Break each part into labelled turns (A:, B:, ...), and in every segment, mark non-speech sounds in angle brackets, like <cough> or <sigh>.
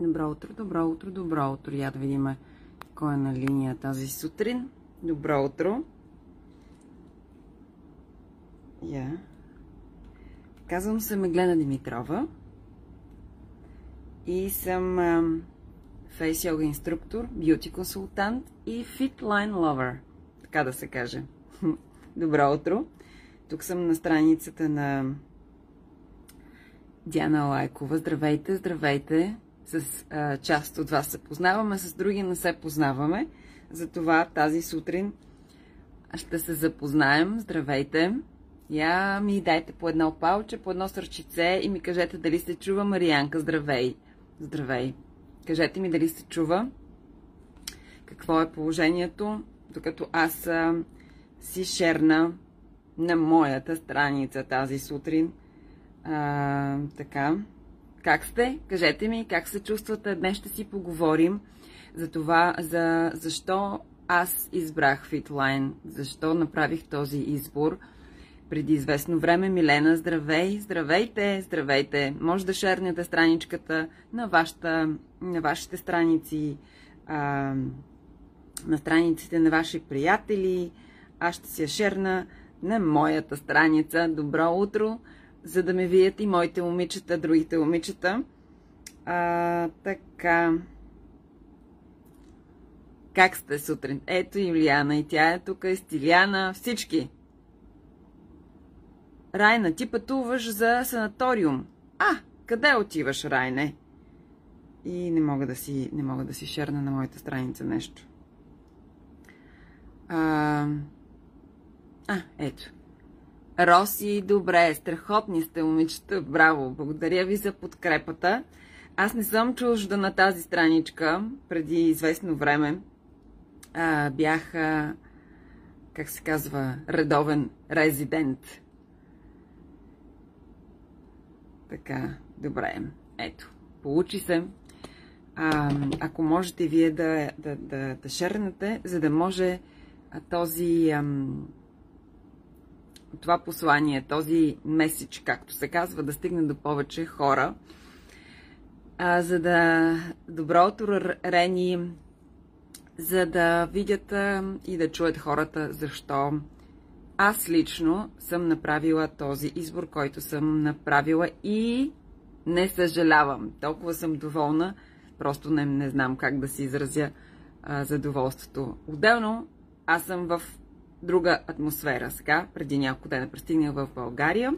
A: Добро утро, добро утро, добро утро. Я да видим кой е на линия тази сутрин. Добро утро. Я. Казвам се Меглена Димитрова и съм фейс йога инструктор, бюти консултант и line lover, така да се каже. <laughs> Добро утро! Тук съм на страницата на Диана Лайкова. Здравейте, здравейте! С а, част от вас се познаваме, с други не се познаваме. Затова тази сутрин ще се запознаем. Здравейте! Я ми дайте по едно палче, по едно сърчице и ми кажете дали се чува Марианка. Здравей! Здравей! Кажете ми дали се чува. Какво е положението, докато аз а, си шерна на моята страница тази сутрин. А, така. Как сте? Кажете ми как се чувствате. Днес ще си поговорим за това, за защо аз избрах Fitline, защо направих този избор. Преди известно време, Милена, здравей, здравейте, здравейте. Може да шернете страничката на, вашата, на вашите страници, а, на страниците на ваши приятели. Аз ще си я шерна на моята страница. Добро утро! За да ме видят и моите момичета, другите момичета. А, така. Как сте сутрин? Ето Юлиана и тя е тук, е Стиляна, всички. Райна, ти пътуваш за санаториум. А, къде отиваш, Райне? И не мога да си, не мога да си шерна на моята страница нещо. А, а ето. Роси, добре, страхотни сте, момичета, браво, благодаря ви за подкрепата. Аз не съм чужда на тази страничка. Преди известно време а, бях, а, как се казва, редовен резидент. Така, добре. Ето, получи се. А, ако можете вие да, да, да, да шернете, за да може този... Ам, това послание, този меседж, както се казва, да стигне до повече хора, а, за да добро утро, Рени, за да видят а, и да чуят хората защо аз лично съм направила този избор, който съм направила и не съжалявам. Толкова съм доволна, просто не, не знам как да си изразя а, задоволството. Отделно, аз съм в друга атмосфера сега. Преди няколко дена пристигнах в България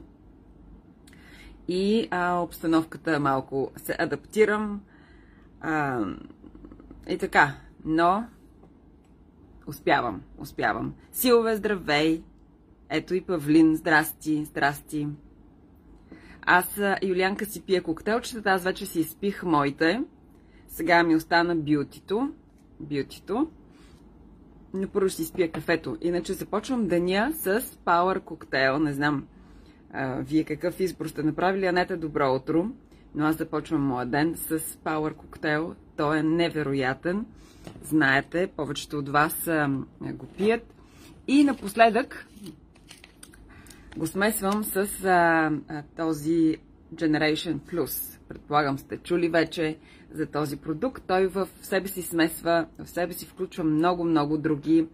A: и а, обстановката малко се адаптирам. А, и така, но успявам, успявам. Силове, здравей! Ето и Павлин, здрасти, здрасти. Аз, Юлианка, си пия коктейлчета, аз вече си изпих моите. Сега ми остана бютито. Бютито но първо ще изпия кафето. Иначе започвам деня с Power коктейл. Не знам а, вие какъв избор сте направили. Анета, добро утро. Но аз започвам моя ден с Power коктейл. Той е невероятен. Знаете, повечето от вас а, го пият. И напоследък го смесвам с а, а, този Generation Plus. Предполагам сте чули вече за този продукт. Той в себе си смесва, в себе си включва много-много други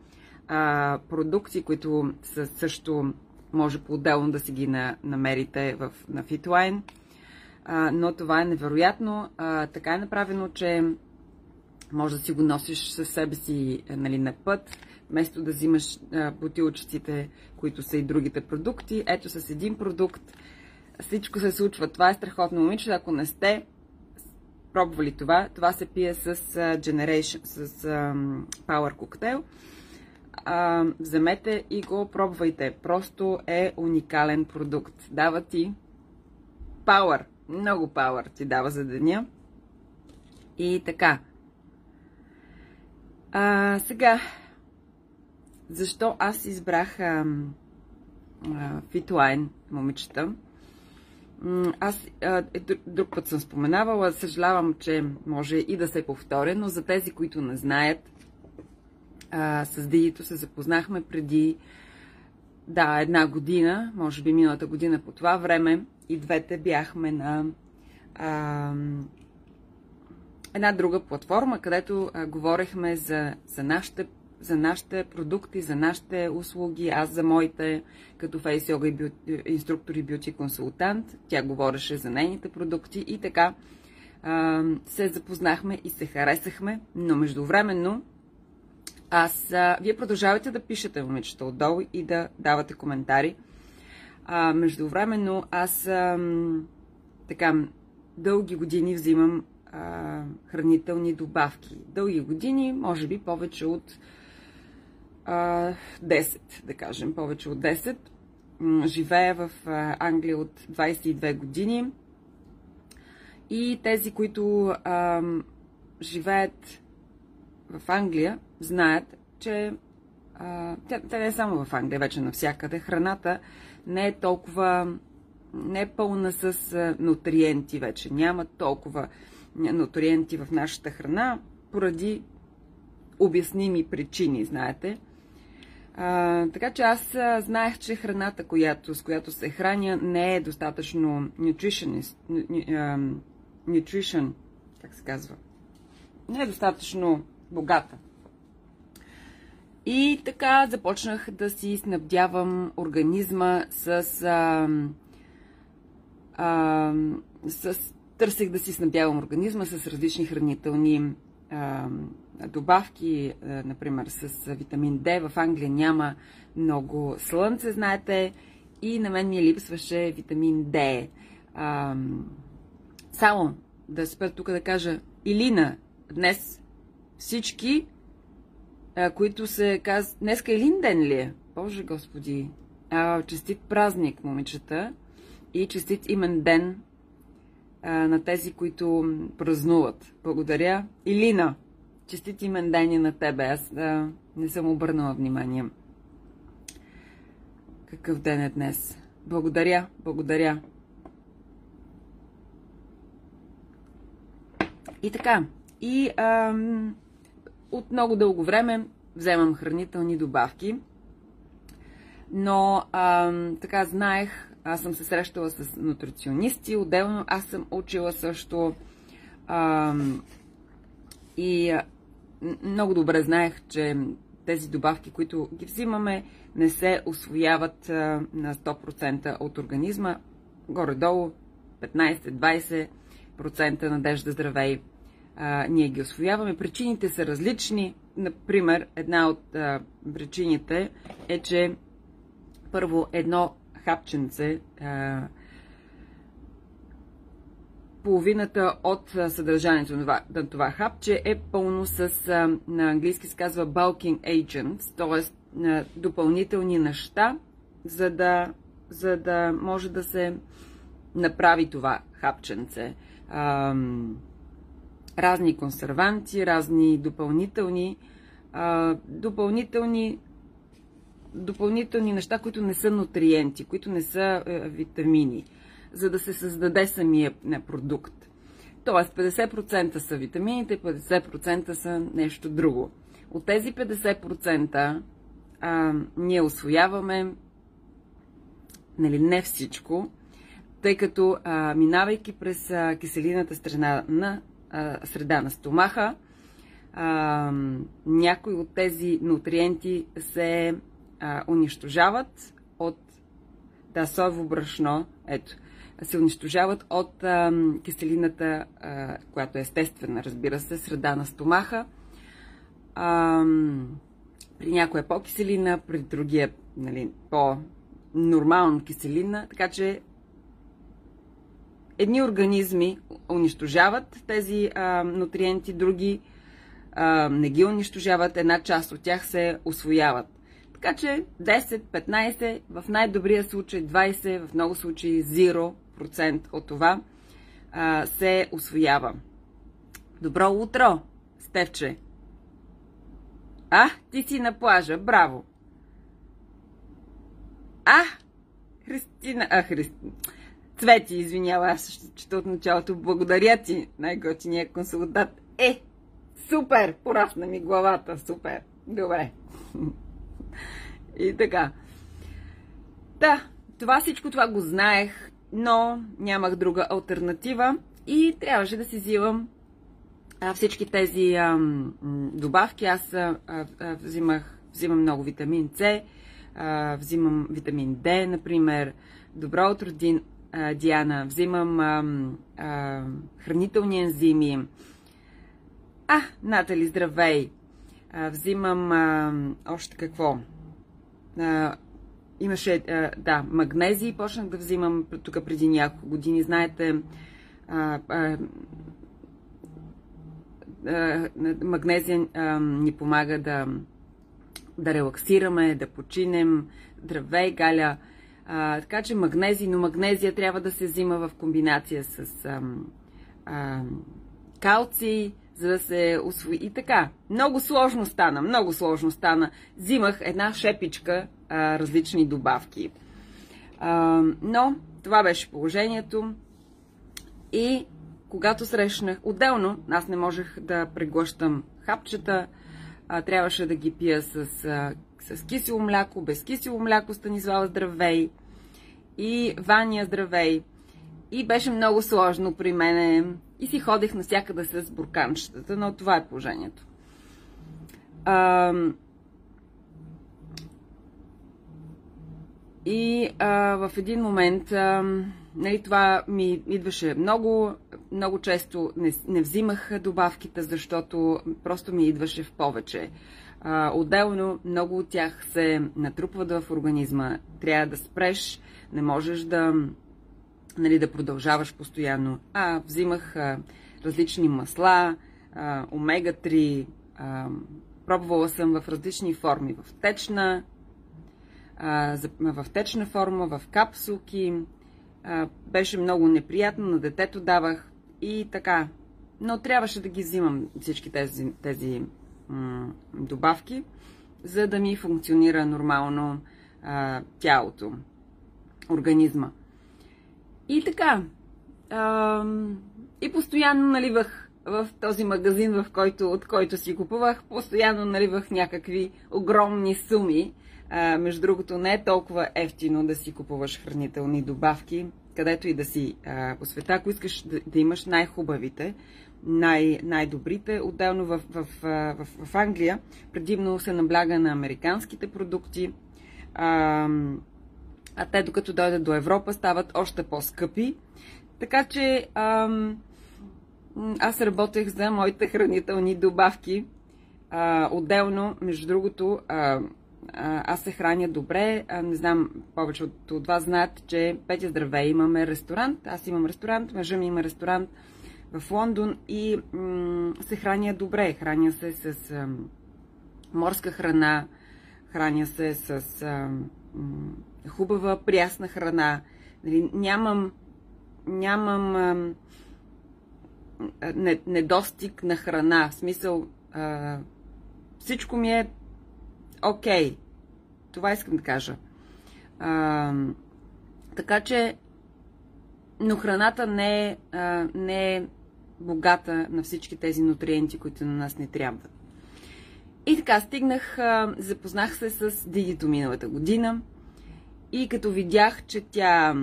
A: а, продукти, които са също може по-отделно да си ги на, намерите в, на Fitline. А, но това е невероятно. А, така е направено, че може да си го носиш със себе си нали, на път, вместо да взимаш а, бутилчиците, които са и другите продукти. Ето с един продукт всичко се случва. Това е страхотно момиче. Ако не сте, пробвали това. Това се пие с Generation, с Power Cocktail. Вземете и го пробвайте. Просто е уникален продукт. Дава ти Power. Много Power ти дава за деня. И така. А, сега, защо аз избрах Fitline, момичета? Аз а, е, друг път съм споменавала, съжалявам, че може и да се повторя, но за тези, които не знаят, а, с Дидито се запознахме преди да, една година, може би миналата година по това време, и двете бяхме на а, една друга платформа, където а, говорихме за, за, нашите, за нашите продукти, за нашите услуги, аз за моите, като фейс йога бю, инструктор и бюти консултант. Тя говореше за нейните продукти и така а, се запознахме и се харесахме, но междувременно аз, а, вие продължавате да пишете, момичета, отдолу и да давате коментари. А, междувременно аз а, така дълги години взимам а, хранителни добавки. Дълги години, може би повече от 10, да кажем, повече от 10. Живея в Англия от 22 години. И тези, които живеят в Англия, знаят, че тя, тя не е само в Англия, вече навсякъде. Храната не е толкова, не е пълна с нутриенти вече. Няма толкова нутриенти в нашата храна, поради обясними причини, знаете. А, така че аз а, знаех, че храната, която, с която се храня, не е достатъчно nutrition, как се казва, не е достатъчно богата. И така започнах да си снабдявам организма с, а, а, с търсех да си снабдявам организма с различни хранителни добавки, например с витамин D. В Англия няма много слънце, знаете, и на мен ми липсваше витамин D. Само да спра тук да кажа, Илина, днес всички, които се казват, днеска Илин ден ли е? Боже Господи! Честит празник, момичета, и честит имен ден на тези, които празнуват. Благодаря. Илина, честит имен ден на тебе. Аз а, не съм обърнала внимание. Какъв ден е днес? Благодаря, благодаря. И така, и ам, от много дълго време вземам хранителни добавки, но ам, така знаех аз съм се срещала с нутриционисти, отделно аз съм учила също а, и много добре знаех, че тези добавки, които ги взимаме, не се освояват а, на 100% от организма. Горе-долу 15-20% надежда здравей а, ние ги освояваме. Причините са различни. Например, една от а, причините е, че първо едно хапченце, половината от съдържанието на това хапче е пълно с, на английски се казва bulking agents, т.е. допълнителни неща, за да, за да може да се направи това хапченце. разни консерванти, разни допълнителни, допълнителни допълнителни неща, които не са нутриенти, които не са е, витамини, за да се създаде самия не, продукт. Тоест 50% са витамините, 50% са нещо друго. От тези 50% а, ние освояваме нали, не всичко, тъй като а, минавайки през а, киселината страна на а, среда на стомаха, а, някои от тези нутриенти се а, унищожават от да, соево брашно, ето, се унищожават от а, киселината, а, която е естествена, разбира се, среда на стомаха. А, при някоя по-киселина, при другия нали, по-нормална киселина, така че едни организми унищожават тези а, нутриенти, други а, не ги унищожават, една част от тях се освояват. Така че 10, 15, в най-добрия случай 20, в много случаи 0% от това а, се освоява. Добро утро, Стевче! А, ти си на плажа, браво! А, Христина, а, Христина. Цвети, извинява, аз ще чета от началото. Благодаря ти, най-готиния консултант. Е, супер! Порафна ми главата, супер. Добре. <laughs> И така. Да, това всичко това го знаех, но нямах друга альтернатива и трябваше да си взимам всички тези а, добавки. Аз а, а, взимах, взимам много витамин С, а, взимам витамин Д, например. Добро утро, Дин, а, Диана. Взимам а, а, хранителни ензими. А, Натали, здравей! А, взимам а, още какво? А, имаше, а, да, магнезии почнах да взимам тук преди няколко години. Знаете, а, а, а, магнезия а, ни помага да, да релаксираме, да починем. Здравей, Галя! А, така че магнезия, но магнезия трябва да се взима в комбинация с а, а, калций, за да се освои. И така, много сложно стана, много сложно стана. Взимах една шепичка а, различни добавки. А, но това беше положението. И когато срещнах, отделно, аз не можех да преглъщам хапчета, а, трябваше да ги пия с, а, с кисело мляко, без кисело мляко, Станислава здравей и Ваня здравей. И беше много сложно при мене и си ходих навсякъде с бурканчетата, но това е положението. А, и а, в един момент а, нали, това ми идваше много, много често не, не взимах добавките, защото просто ми идваше в повече. А, отделно много от тях се натрупват в организма. Трябва да спреш, не можеш да нали, да продължаваш постоянно. А, взимах а, различни масла, а, омега-3, а, пробвала съм в различни форми, в течна, а, в течна форма, в капсулки. А, беше много неприятно, на детето давах и така. Но трябваше да ги взимам всички тези, тези м- добавки, за да ми функционира нормално а, тялото, организма. И така. А, и постоянно наливах в този магазин, в който, от който си купувах, постоянно наливах някакви огромни суми. А, между другото, не е толкова ефтино да си купуваш хранителни добавки, където и да си а, по света, ако искаш да, да имаш най-хубавите, най- най-добрите. Отделно в, в, в, в Англия предимно се набляга на американските продукти. А, а те докато дойдат до Европа стават още по-скъпи. Така че ам, аз работех за моите <laughs> хранителни добавки. А, отделно, между другото, а, а, аз се храня добре. А, не знам, повече от, вас знаят, че Петя Здраве имаме ресторант. Аз имам ресторант, мъжа ми има ресторант в Лондон и м- се храня добре. Храня се с а, морска храна, храня се с м- хубава, прясна храна. Нали, нямам, нямам а, недостиг на храна. В смисъл, а, всичко ми е окей. Okay. Това искам да кажа. А, така че, но храната не е, а, не е богата на всички тези нутриенти, които на нас не трябват. И така, стигнах, запознах се с Дигито миналата година. И като видях, че тя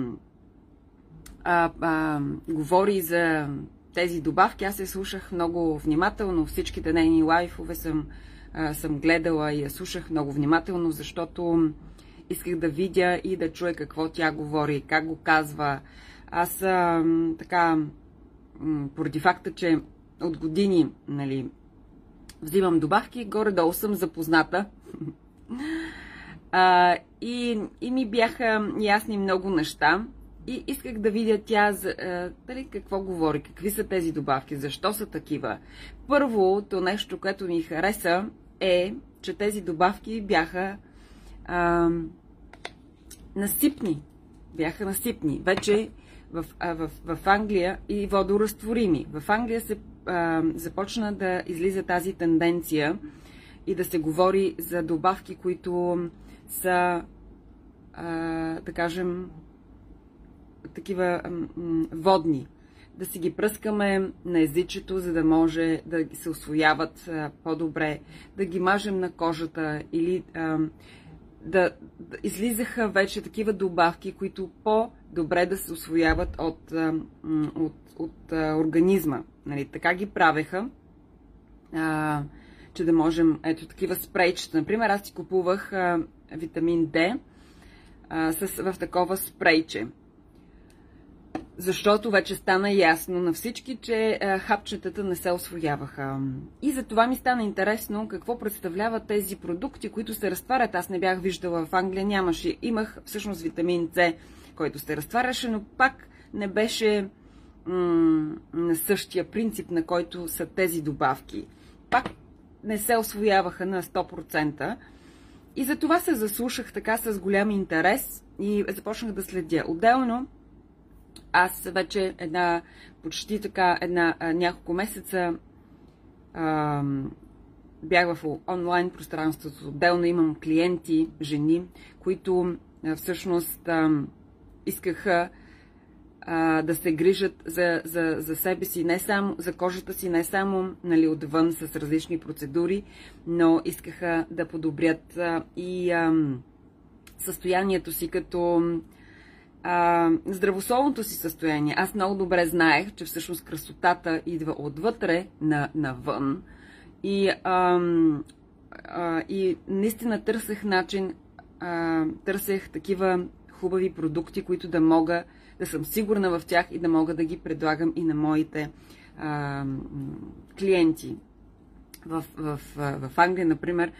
A: а, а, говори за тези добавки, аз се слушах много внимателно. Всичките нейни лайфове съм, а, съм гледала и я слушах много внимателно, защото исках да видя и да чуя какво тя говори, как го казва. Аз а, така, поради факта, че от години нали, взимам добавки, горе-долу съм запозната <laughs> А, и, и ми бяха ясни много неща. И исках да видя тя а, дали, какво говори, какви са тези добавки, защо са такива. Първото нещо, което ми хареса е, че тези добавки бяха а, насипни. Бяха насипни. Вече в, а, в, в Англия и водоразтворими. В Англия се а, започна да излиза тази тенденция и да се говори за добавки, които са, да кажем, такива водни. Да си ги пръскаме на езичето, за да може да се освояват по-добре, да ги мажем на кожата или да, излизаха вече такива добавки, които по-добре да се освояват от, от, от, организма. Нали, така ги правеха а, че да можем, ето такива спрейчета. Например, аз си купувах витамин D а, с, в такова спрейче. Защото вече стана ясно на всички, че а, хапчетата не се освояваха. И за това ми стана интересно какво представляват тези продукти, които се разтварят. Аз не бях виждала в Англия, нямаше. Имах всъщност витамин С, който се разтваряше, но пак не беше на същия принцип, на който са тези добавки. Пак не се освояваха на 100%. И за това се заслушах така с голям интерес и започнах да следя. Отделно, аз вече една, почти така, една, няколко месеца а, бях в онлайн пространството. Отделно имам клиенти, жени, които всъщност а, искаха а, да се грижат за, за, за себе си, не само за кожата си, не само нали, отвън с различни процедури, но искаха да подобрят а, и а, състоянието си като а, здравословното си състояние. Аз много добре знаех, че всъщност красотата идва отвътре на, навън. И, а, и наистина търсех начин, а, търсех такива хубави продукти, които да мога да съм сигурна в тях и да мога да ги предлагам и на моите а, клиенти. В, в, в Англия, например,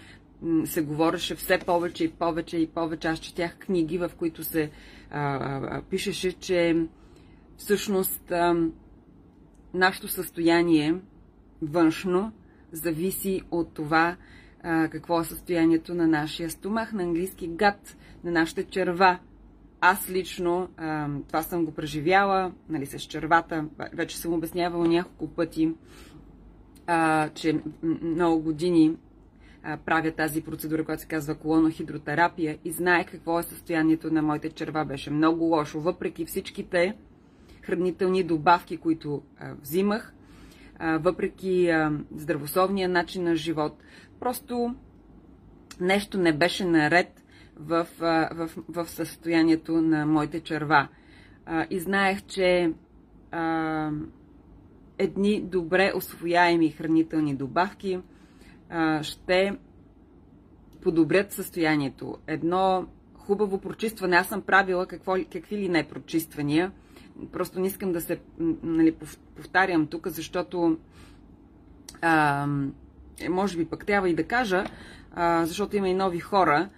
A: се говореше все повече и повече и повече. Аз четях книги, в които се а, а, пишеше, че всъщност а, нашето състояние външно зависи от това а, какво е състоянието на нашия стомах, на английски гад, на нашите черва, аз лично това съм го преживяла, нали, с червата. Вече съм обяснявала няколко пъти, че много години правя тази процедура, която се казва колонохидротерапия и знаех какво е състоянието на моите черва. Беше много лошо, въпреки всичките хранителни добавки, които взимах, въпреки а, здравословния начин на живот. Просто нещо не беше наред в, в, в състоянието на моите черва. И знаех, че а, едни добре освояеми хранителни добавки а, ще подобрят състоянието. Едно хубаво прочистване. Аз съм правила какво, какви ли не прочиствания. Просто не искам да се нали, повтарям тук, защото а, може би пък трябва и да кажа, а, защото има и нови хора,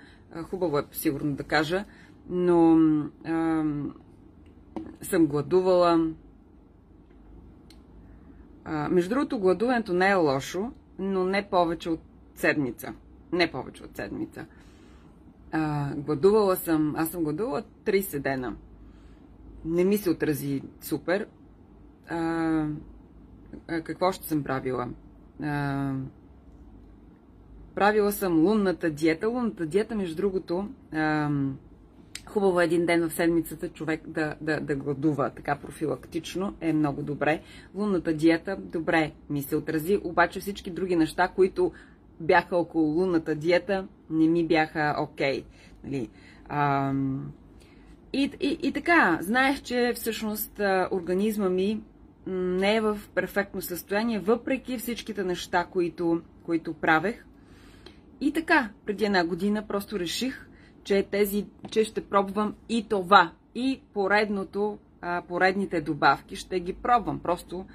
A: Хубаво е сигурно да кажа, но а, съм гладувала. А, между другото, гладуването не е лошо, но не повече от седмица. Не повече от седмица. А, гладувала съм, аз съм гладувала 30 дена. Не ми се отрази супер. А, какво ще съм правила? А, Правила съм лунната диета. Лунната диета, между другото, хубаво е един ден в седмицата човек да, да, да гладува така профилактично, е много добре. Лунната диета, добре ми се отрази, обаче всички други неща, които бяха около лунната диета, не ми бяха окей. Okay, нали? и, и, и така, знаех, че всъщност организма ми не е в перфектно състояние, въпреки всичките неща, които, които правех. И така, преди една година просто реших, че, тези, че ще пробвам и това. И поредното, а, поредните добавки ще ги пробвам. Просто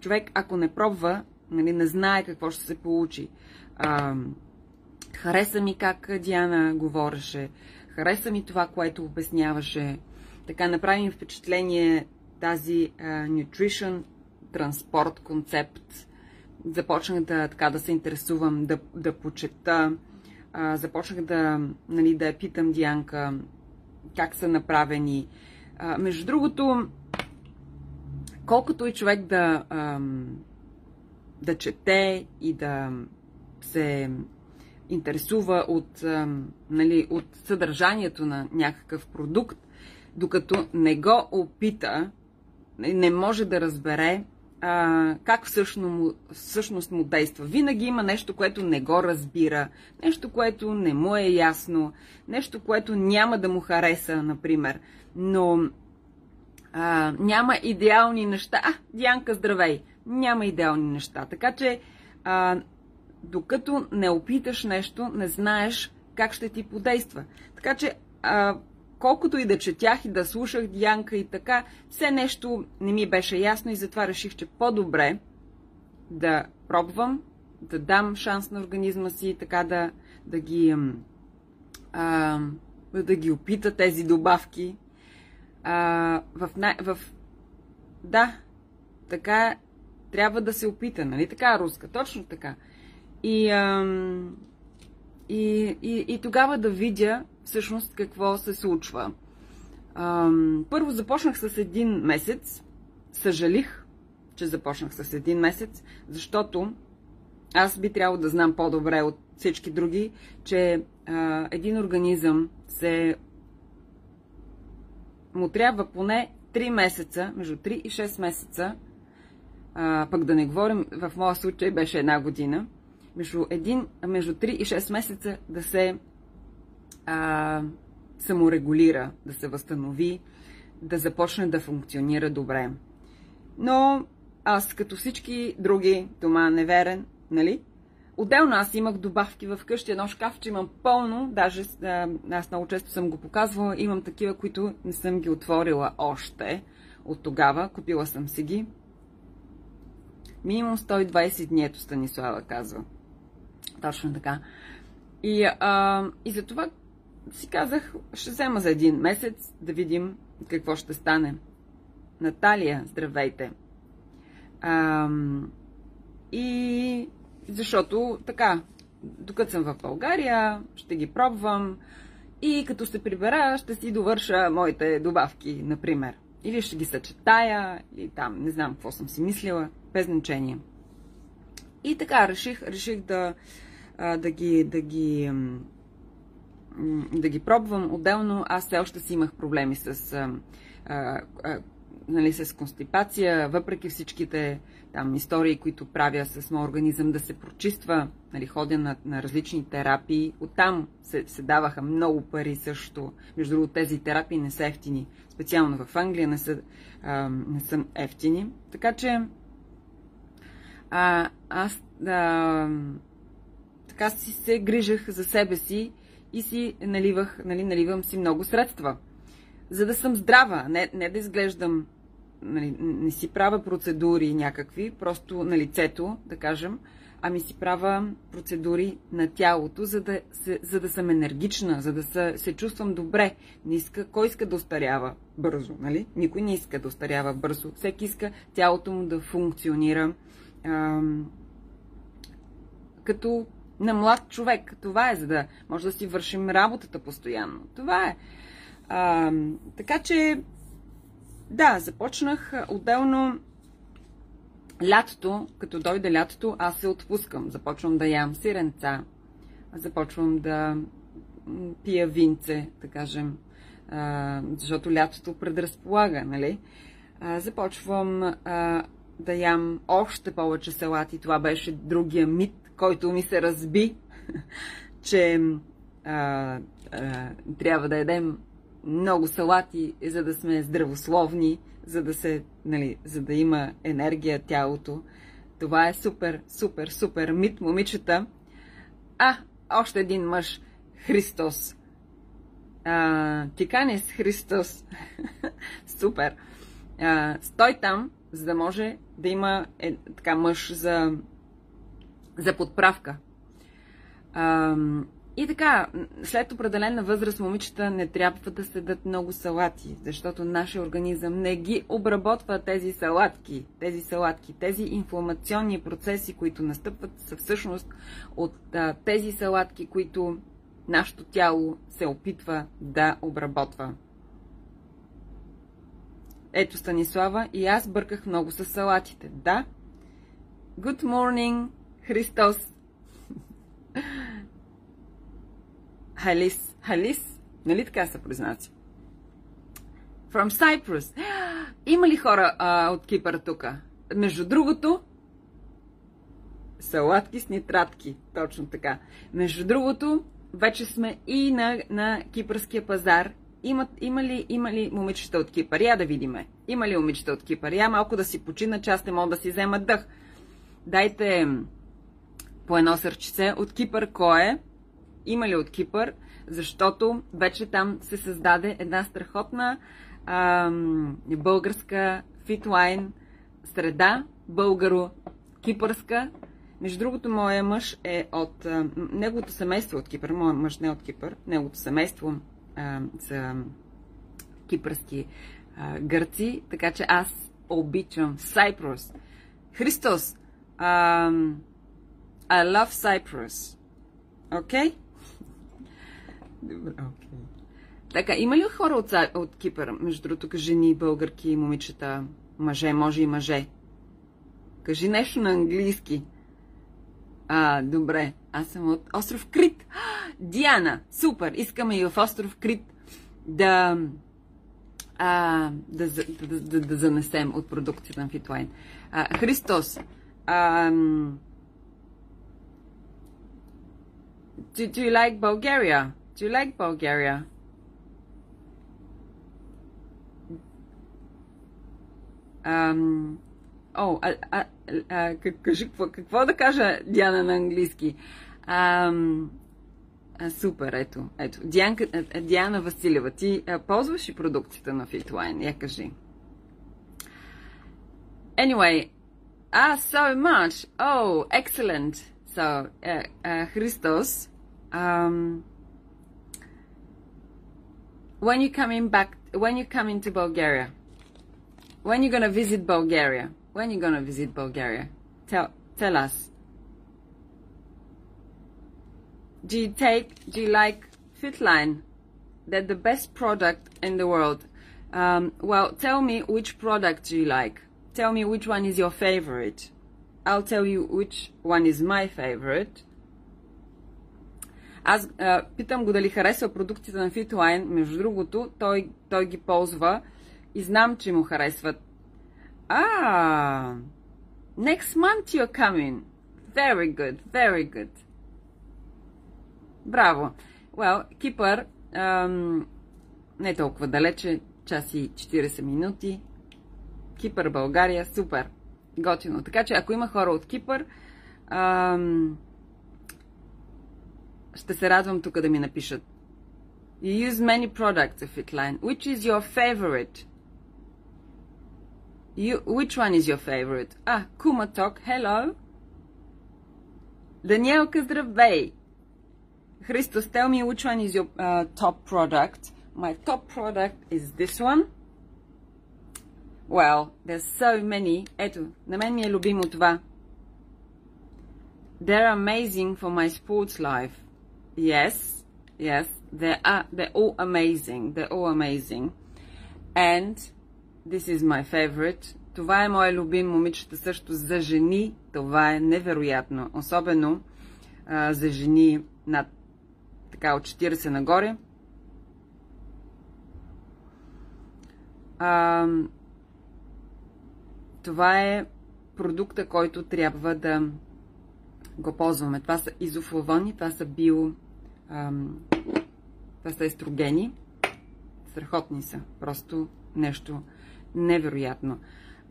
A: човек, ако не пробва, нали, не знае какво ще се получи. А, хареса ми как Диана говореше. Хареса ми това, което обясняваше. Така направи ми впечатление тази а, nutrition транспорт концепт започнах да, така, да се интересувам, да, да почета. А, започнах да, нали, да питам Дианка как са направени. А, между другото, колкото и човек да, а, да чете и да се интересува от, а, нали, от съдържанието на някакъв продукт, докато не го опита, не може да разбере а, как всъщност му, всъщност му действа. Винаги има нещо, което не го разбира, нещо, което не му е ясно, нещо, което няма да му хареса, например. Но а, няма идеални неща. А, Дианка, здравей! Няма идеални неща. Така че а, докато не опиташ нещо, не знаеш как ще ти подейства. Така че, а, колкото и да четях и да слушах Дианка и така, все нещо не ми беше ясно и затова реших, че по-добре да пробвам, да дам шанс на организма си, така да, да ги а, да ги опита тези добавки. А, в, в, да, така трябва да се опита, нали така, руска? Точно така. И, ам, и, и, и тогава да видя всъщност какво се случва. Първо започнах с един месец. Съжалих, че започнах с един месец, защото аз би трябвало да знам по-добре от всички други, че един организъм се му трябва поне 3 месеца, между 3 и 6 месеца, а, пък да не говорим, в моя случай беше една година, между, един, между 3 и 6 месеца да се а, саморегулира, да се възстанови, да започне да функционира добре. Но аз, като всички други, дома неверен, нали? Отделно аз имах добавки в къщи, едно шкафче имам пълно, даже аз много често съм го показвала, имам такива, които не съм ги отворила още от тогава, купила съм си ги. Минимум 120 дни, ето Станислава казва. Точно така. И, а, и за това си казах, ще взема за един месец да видим какво ще стане. Наталия, здравейте! А, и защото така, докато съм в България, ще ги пробвам и като се прибера, ще си довърша моите добавки, например. Или ще ги съчетая, или там, не знам какво съм си мислила, без значение. И така, реших, реших да, да ги, да ги да ги пробвам отделно. Аз все още си имах проблеми с, а, а, нали, с констипация, въпреки всичките там истории, които правя с моят организъм да се прочиства, нали, ходя на, на различни терапии. Оттам се, се даваха много пари също. Между другото, тези терапии не са ефтини. Специално в Англия не са, а, не са ефтини. Така че а, аз да, така си се грижах за себе си и си наливах, нали, наливам си много средства. За да съм здрава, не, не да изглеждам нали, не си правя процедури някакви, просто на лицето, да кажем, ами си правя процедури на тялото, за да, се, за да съм енергична, за да се, се чувствам добре. Не иска, кой иска да остарява бързо, нали? Никой не иска да остарява бързо. Всеки иска тялото му да функционира ам, като на млад човек. Това е, за да може да си вършим работата постоянно. Това е. А, така че да, започнах отделно лятото, като дойде лятото, аз се отпускам. Започвам да ям сиренца, започвам да пия винце, да кажем, защото лятото предразполага, нали? Започвам да ям още повече салати. Това беше другия мит, който ми се разби, <laughs> че а, а, трябва да едем много салати, за да сме здравословни, за да, се, нали, за да има енергия тялото. Това е супер, супер, супер мит, момичета. А, още един мъж. Христос. А, Тиканис Христос. <laughs> супер. А, стой там, за да може да има е, така мъж за, за подправка. А, и така, след определена възраст момичета не трябва да седат много салати, защото нашия организъм не ги обработва тези салатки, тези салатки, тези инфламационни процеси, които настъпват, са всъщност от а, тези салатки, които нашето тяло се опитва да обработва. Ето Станислава и аз бърках много с салатите. Да. Good morning, Христос. Халис. Халис? Нали така се произнася? From Cyprus. Има ли хора а, от Кипър тук? Между другото, салатки с нитратки. Точно така. Между другото, вече сме и на, на кипърския пазар. Има, има, ли, има ли момичета от Кипър? Я да видиме. Има ли момичета от Кипър? Я малко да си почина, че аз не мога да си взема дъх. Дайте по едно сърчице. От Кипър кой е? Има ли от Кипър? Защото вече там се създаде една страхотна ам, българска фитлайн среда, българо-кипърска. Между другото, моя мъж е от... А, неговото семейство е от Кипър. Моя мъж не е от Кипър. Неговото семейство а, са кипърски а, гърци, така че аз обичам Cyprus. Христос, um, I love Cyprus. Окей? Добре, окей. Така, има ли хора от, от Кипър, между другото, жени, българки, момичета, мъже, може и мъже? Кажи нещо на английски. А, добре. Аз съм от остров Крит. Диана, супер. Искаме и в остров Крит да, а, да, да, да, да, занесем от продукцията на Фитлайн. Христос, а, do, do you like Bulgaria? Do you like Bulgaria? Um, О, а, а, а, кажи, какво, какво да кажа Диана на английски? А, а, супер, ето. ето. Дианка, Диана Василева, ти а, ползваш и продукцията на Fitline? Я кажи. Anyway, ah, so much. Oh, excellent. So, uh, uh, Christos, um, when you coming back, when you come into Bulgaria, when you're gonna visit Bulgaria, when you're gonna visit Bulgaria? Tell tell us. Do you take do you like Fitline? They're the best product in the world. Um, well, tell me which product do you like. Tell me which one is your favorite. I'll tell you which one is my favorite. Аз а, питам го дали харесва продуктите на Fitline. Между другото, той, той ги ползва и знам, че му харесват Ah, next month you're coming. Very good, very good. Браво. Well, Кипър ам, не толкова далече, час и 40 минути. Кипър, България, супер. Готино. Така че ако има хора от Кипър, ам, ще се радвам тук да ми напишат. You use many products of Fitline. Which is your favorite? You, which one is your favorite? Ah, Kuma Talk, hello. Danielka, здравей. Christos, tell me which one is your uh, top product. My top product is this one. Well, there's so many. Ето, на мен ми е любимо това. They're amazing for my sports life. Yes, yes, they are, they're all amazing. They're all amazing. And This is my favorite. Това е моя любим момичета също за жени. Това е невероятно. Особено а, за жени над така от 40 нагоре. А, това е продукта, който трябва да го ползваме. Това са изофлавони, това са био... Ам, това са естрогени. Страхотни са. Просто нещо невероятно.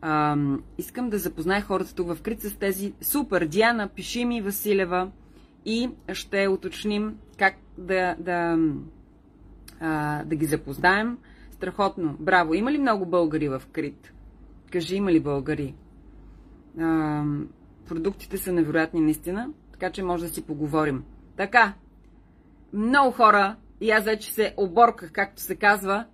A: А, искам да запозная хората тук в Крит с тези супер. Диана, пиши ми Василева и ще уточним как да, да, а, да ги запознаем. Страхотно. Браво. Има ли много българи в Крит? Кажи, има ли българи? А, продуктите са невероятни наистина, така че може да си поговорим. Така, много хора, и аз вече се оборках, както се казва,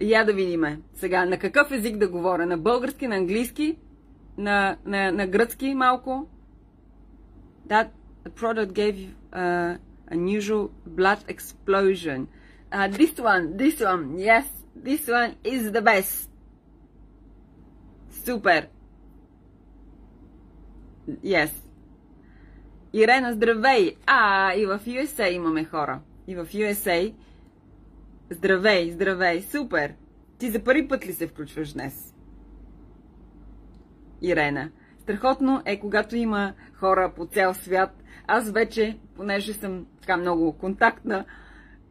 A: я да видиме. Сега, на какъв език да говоря? На български, на английски, на, на, на гръцки малко? That product gave uh, unusual blood explosion. Uh, this one, this one, yes, this one is the best. Супер. Yes. Ирена, здравей! А, и в USA имаме хора. И в USA Здравей, здравей, супер! Ти за първи път ли се включваш днес? Ирена. Страхотно е, когато има хора по цял свят. Аз вече, понеже съм така много контактна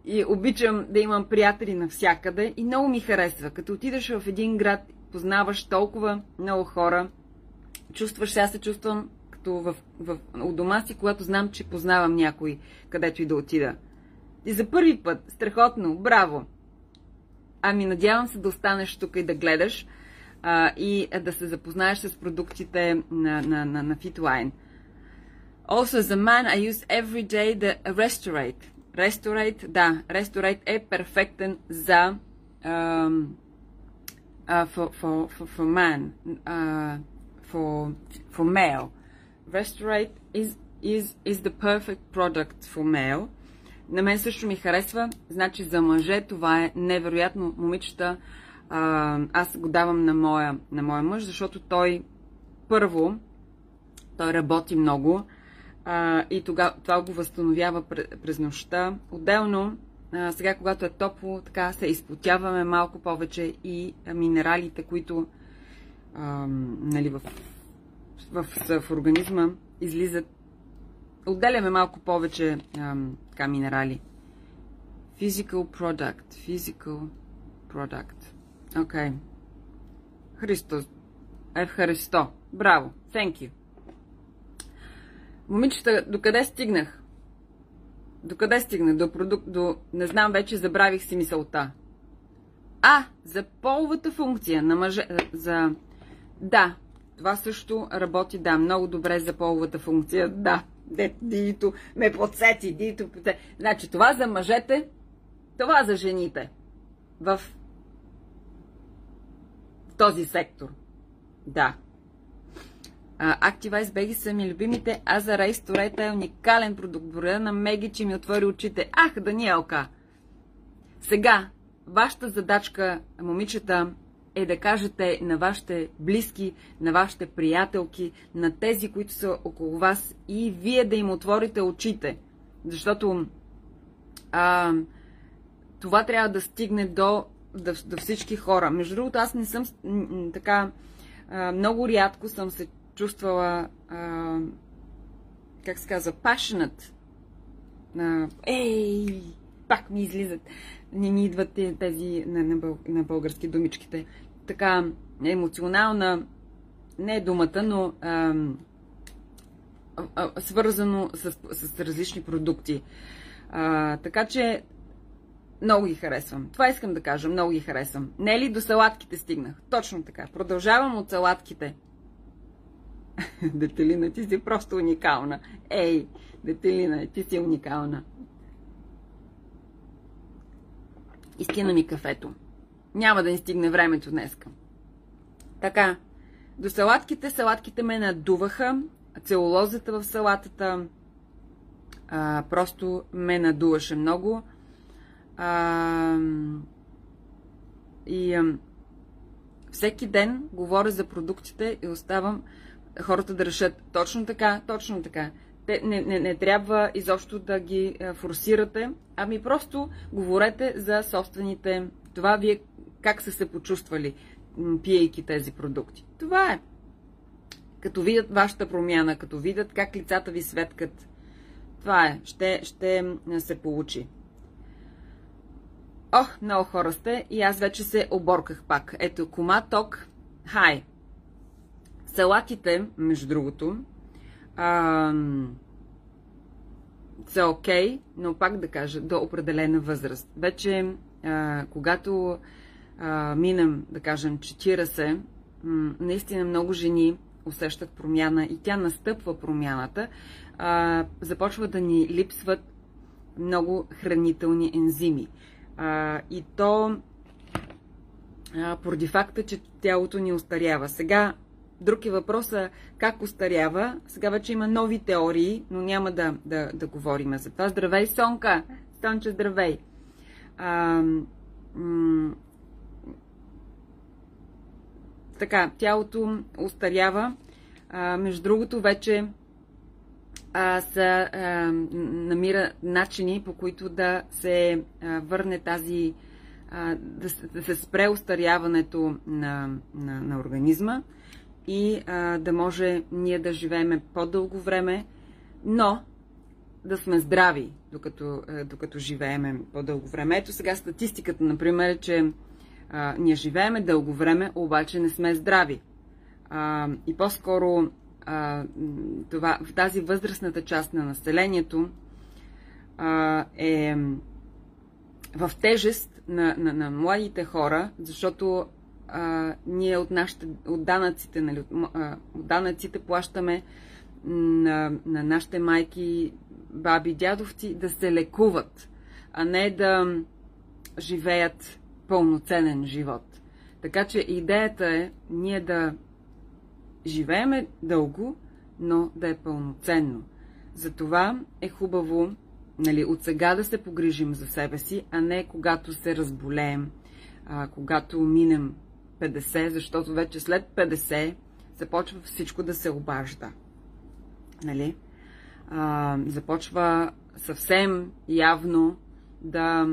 A: и обичам да имам приятели навсякъде и много ми харесва. Като отидеш в един град, познаваш толкова много хора, чувстваш, сега се чувствам като в, в, у дома си, когато знам, че познавам някой, където и да отида. И за първи път, страхотно, браво! Ами надявам се да останеш тук и да гледаш а, и да се запознаеш с продуктите на, на, на, на Fitline. Also, as a man, I use every day the Restorate. Restorate, да, Restorate е перфектен за um, uh, for, for, for, for man, uh, for, for male. Restorate is, is, is the perfect product for male. На мен също ми харесва, значи за мъже това е невероятно. Момичета, аз го давам на моя, на моя мъж, защото той първо, той работи много а, и тога, това го възстановява през нощта. Отделно, а, сега когато е топло, така се изпотяваме малко повече и минералите, които а, нали, в, в, в, организма излизат. Отделяме малко повече а, така, минерали. Physical product. Physical product. Окей. Okay. Христос. Евхаристо. Браво. Thank you. Момичета, докъде стигнах? Докъде стигнах? До продукт, до... Не знам, вече забравих си мисълта. А, за половата функция на мъже... За... Да, това също работи, да, много добре за половата функция, да. Дито ме подсети, дито. Значи, това за мъжете, това за жените. В този сектор. Да. Activize Беги са ми любимите, а за Рейс Торета е уникален продукт. Благодаря на Меги, че ми отвори очите. Ах, Даниелка! Сега, вашата задачка, момичета, е да кажете на вашите близки, на вашите приятелки, на тези, които са около вас и вие да им отворите очите. Защото а, това трябва да стигне до, до, до всички хора. Между другото, аз не съм така. А, много рядко съм се чувствала, а, как се казва, passionate. Ей, пак ми излизат. Не ми идват тези на, на, на български думичките. Така емоционална, не е думата, но а, а, свързано с, с различни продукти. А, така че много ги харесвам. Това искам да кажа. Много ги харесвам. Не ли до салатките стигнах? Точно така. Продължавам от салатките. <laughs> Детелина, ти си просто уникална. Ей, Детелина, ти си уникална. Изкина ми кафето. Няма да ни стигне времето днеска. Така, до салатките, салатките ме надуваха. Целулозата в салатата а, просто ме надуваше много. А, и а, всеки ден говоря за продуктите и оставам хората да решат точно така, точно така. Те, не, не, не трябва изобщо да ги форсирате, ами просто говорете за собствените. Това вие как са се почувствали, пиейки тези продукти. Това е. Като видят вашата промяна, като видят как лицата ви светкат, това е. Ще, ще се получи. Ох, много хора сте и аз вече се оборках пак. Ето, кома ток. Хай! Салатите, между другото, а, са окей, okay, но пак да кажа, до определена възраст. Вече, а, когато а, минем, да кажем, 40, м- наистина много жени усещат промяна и тя настъпва промяната, а, започва да ни липсват много хранителни ензими. А, и то а, поради факта, че тялото ни остарява. Сега Друг е въпроса как остарява. Сега вече има нови теории, но няма да, да, да говорим за това. Здравей, Сонка! Сонче, здравей! А, така, тялото остарява. А, между другото, вече а, са, а, намира начини, по които да се а, върне тази, а, да, да се спре остаряването на, на, на организма и а, да може ние да живееме по-дълго време, но да сме здрави, докато, докато живееме по-дълго време. Ето сега статистиката, например, е, че а, ние живееме дълго време, обаче не сме здрави. А, и по-скоро това, в тази възрастната част на населението а, е в тежест на, на, на младите хора, защото а, ние от, нашите, от, данъците, нали, от, а, от данъците плащаме на, на нашите майки, баби, дядовци да се лекуват, а не да живеят пълноценен живот. Така че идеята е ние да живееме дълго, но да е пълноценно. Затова е хубаво нали, от сега да се погрижим за себе си, а не когато се разболеем, а, когато минем 50, защото вече след 50 започва всичко да се обажда. Нали? А, започва съвсем явно да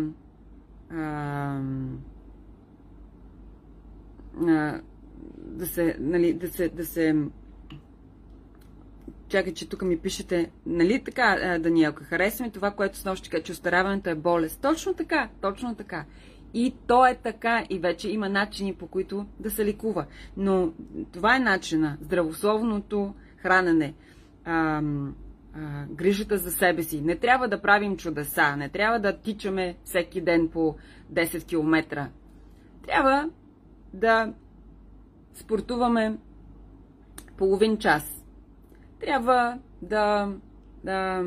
A: да се, нали, да се, да се Чакай, че тук ми пишете, нали така, Даниелка, харесваме това, което с нощи че остаряването е болест. Точно така, точно така. И то е така и вече има начини по които да се ликува. Но това е начина. Здравословното хранене. А, грижата за себе си. Не трябва да правим чудеса. Не трябва да тичаме всеки ден по 10 км. Трябва да спортуваме половин час. Трябва да, да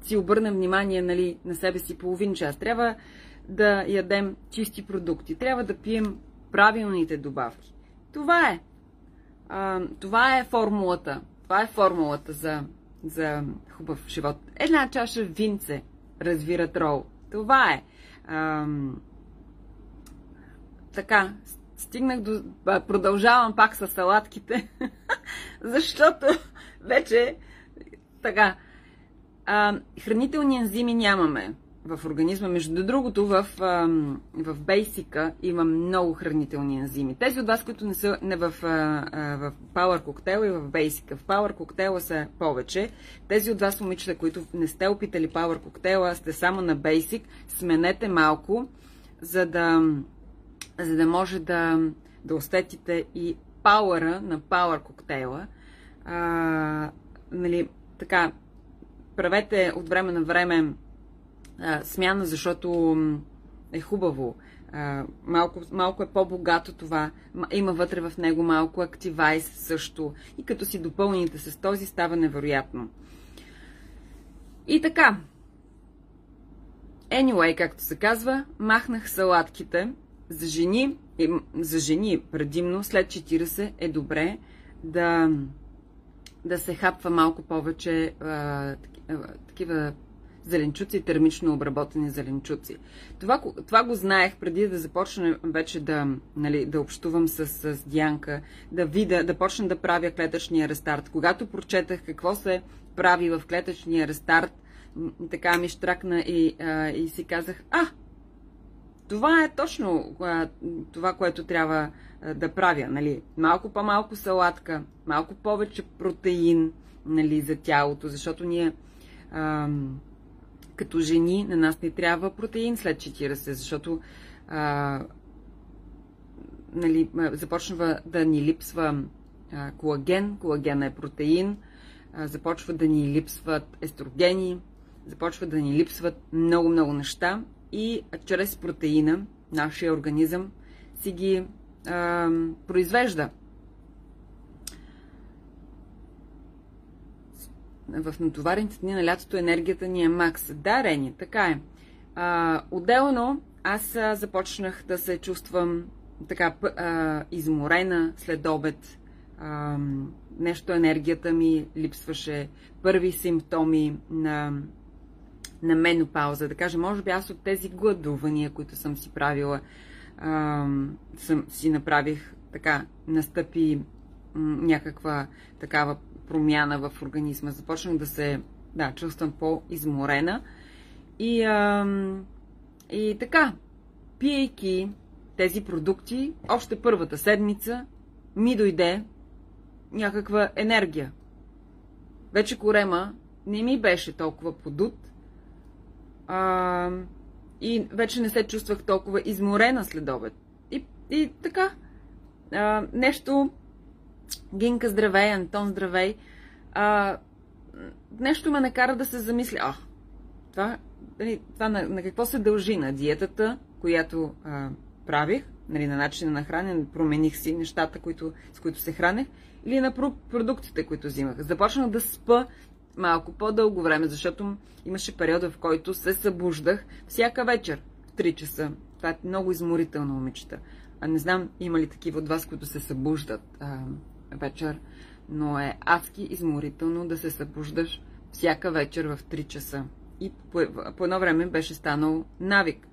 A: си обърнем внимание нали, на себе си половин час. Трябва да ядем чисти продукти. Трябва да пием правилните добавки. Това е. А, това е формулата. Това е формулата за, за хубав живот. Една чаша винце развира трол. Това е. А, така, стигнах до... Продължавам пак с салатките, <laughs> защото вече така. А, хранителни ензими нямаме в организма. Между другото, в, в бейсика има много хранителни ензими. Тези от вас, които не са не в, в Power Cocktail и в бейсика. В Power Cocktail са повече. Тези от вас, момичета, които не сте опитали Power Cocktail, сте само на бейсик, сменете малко, за да, за да може да, да усетите и пауъра на Power коктейла. А, нали, така, правете от време на време смяна, защото е хубаво. Малко, малко е по-богато това. Има вътре в него малко активайс също. И като си допълните с този, става невероятно. И така. Anyway, както се казва, махнах салатките. За жени, за жени предимно, след 40 е добре да, да се хапва малко повече а, такива зеленчуци, термично обработени зеленчуци. Това, това го знаех преди да започна вече да, нали, да общувам с, с Дианка, да видя, да почна да правя клетъчния рестарт. Когато прочетах какво се прави в клетъчния рестарт, така ми штракна и, а, и си казах, а, това е точно това, което трябва да правя. Нали? Малко по-малко салатка, малко повече протеин нали, за тялото, защото ние а, като жени на нас не трябва протеин след 40, защото а, нали, започва да ни липсва а, колаген, колаген е протеин, а, започва да ни липсват естрогени, започва да ни липсват много-много неща. И чрез протеина нашия организъм си ги а, произвежда. В натоварените дни на лятото енергията ни е макс. Да, Рени, така е. А, отделно аз започнах да се чувствам така а, изморена след обед. А, нещо енергията ми липсваше. Първи симптоми на, на менопауза. Да кажа, може би аз от тези гладувания, които съм си правила, а, съм, си направих така, настъпи някаква такава промяна в организма. Започнах да се, да, чувствам по-изморена. И, а, и така, пиейки тези продукти, още първата седмица ми дойде някаква енергия. Вече корема не ми беше толкова подут а, и вече не се чувствах толкова изморена след обед. И, и така, а, нещо Гинка, здравей, Антон, здравей. А, нещо ме накара да се замисля. А, това, нали, това на, на какво се дължи? На диетата, която а, правих, нали, на начина на хранене, промених си нещата, които, с които се хранех, или на продуктите, които взимах. Започнах да спа малко по-дълго време, защото имаше периода, в който се събуждах всяка вечер в 3 часа. Това е много изморително, момичета. А не знам има ли такива от вас, които се събуждат а, вечер, но е адски изморително да се събуждаш всяка вечер в 3 часа. И по, по едно време беше станал навик.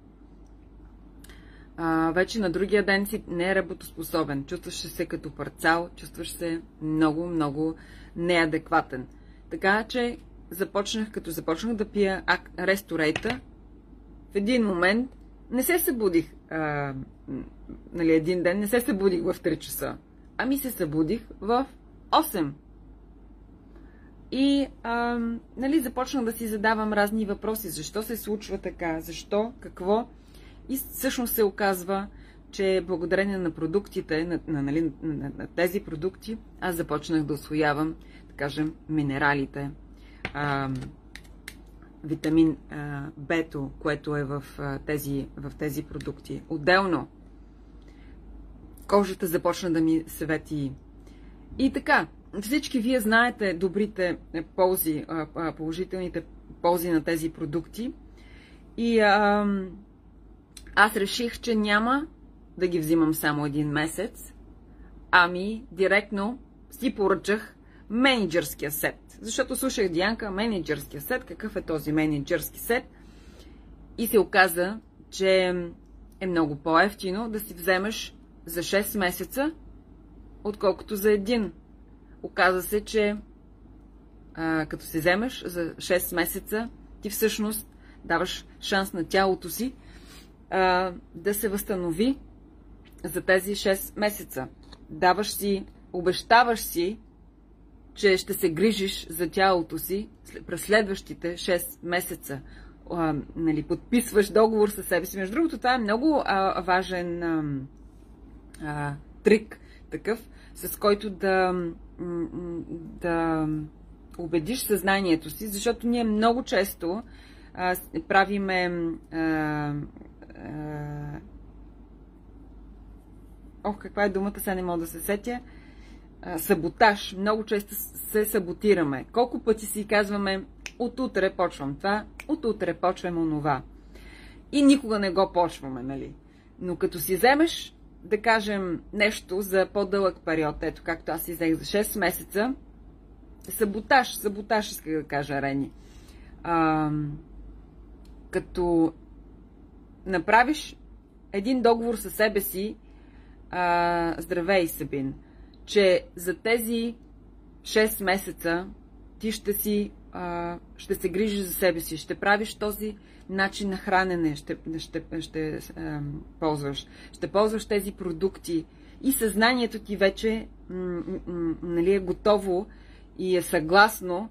A: А, вече на другия ден си не е работоспособен. Чувстваш се като парцал, чувстваш се много, много неадекватен. Така че започнах, като започнах да пия ресторейта, в един момент не се събудих, а, нали, един ден не се събудих в 3 часа, ами се събудих в 8. И а, нали, започнах да си задавам разни въпроси. Защо се случва така? Защо? Какво? И всъщност се оказва, че благодарение на продуктите, на, на, нали, на, на тези продукти, аз започнах да освоявам, да кажем, минералите, а, витамин а, бето, което е в, а, тези, в тези продукти. Отделно, кожата започна да ми свети. И така, всички вие знаете добрите ползи, положителните ползи на тези продукти. И аз реших, че няма да ги взимам само един месец, ами директно си поръчах менеджерския сет. Защото слушах Дианка, менеджерския сет, какъв е този менеджерски сет? И се оказа, че е много по-ефтино да си вземеш за 6 месеца, отколкото за един. Оказа се, че а, като се вземеш за 6 месеца, ти всъщност даваш шанс на тялото си а, да се възстанови за тези 6 месеца. Даваш си, обещаваш си, че ще се грижиш за тялото си през следващите 6 месеца. А, нали, подписваш договор със себе си. Между другото, това е много а, важен а, а, трик, такъв, с който да, да убедиш съзнанието си, защото ние много често а, правиме а, ох, каква е думата, сега не мога да се сетя, саботаж. Много често се саботираме. Колко пъти си казваме, от утре почвам това, от утре почвам онова. И никога не го почваме, нали? Но като си вземеш, да кажем, нещо за по-дълъг период, ето както аз си взех за 6 месеца, саботаж, саботаж иска да кажа Рени. А, като направиш един договор със себе си, а, здравей, Сабин, че за тези 6 месеца ти ще си а, ще се грижиш за себе си, ще правиш този начин на хранене, ще, ще, ще а, ползваш, ще ползваш тези продукти и съзнанието ти вече м- м- нали, е готово и е съгласно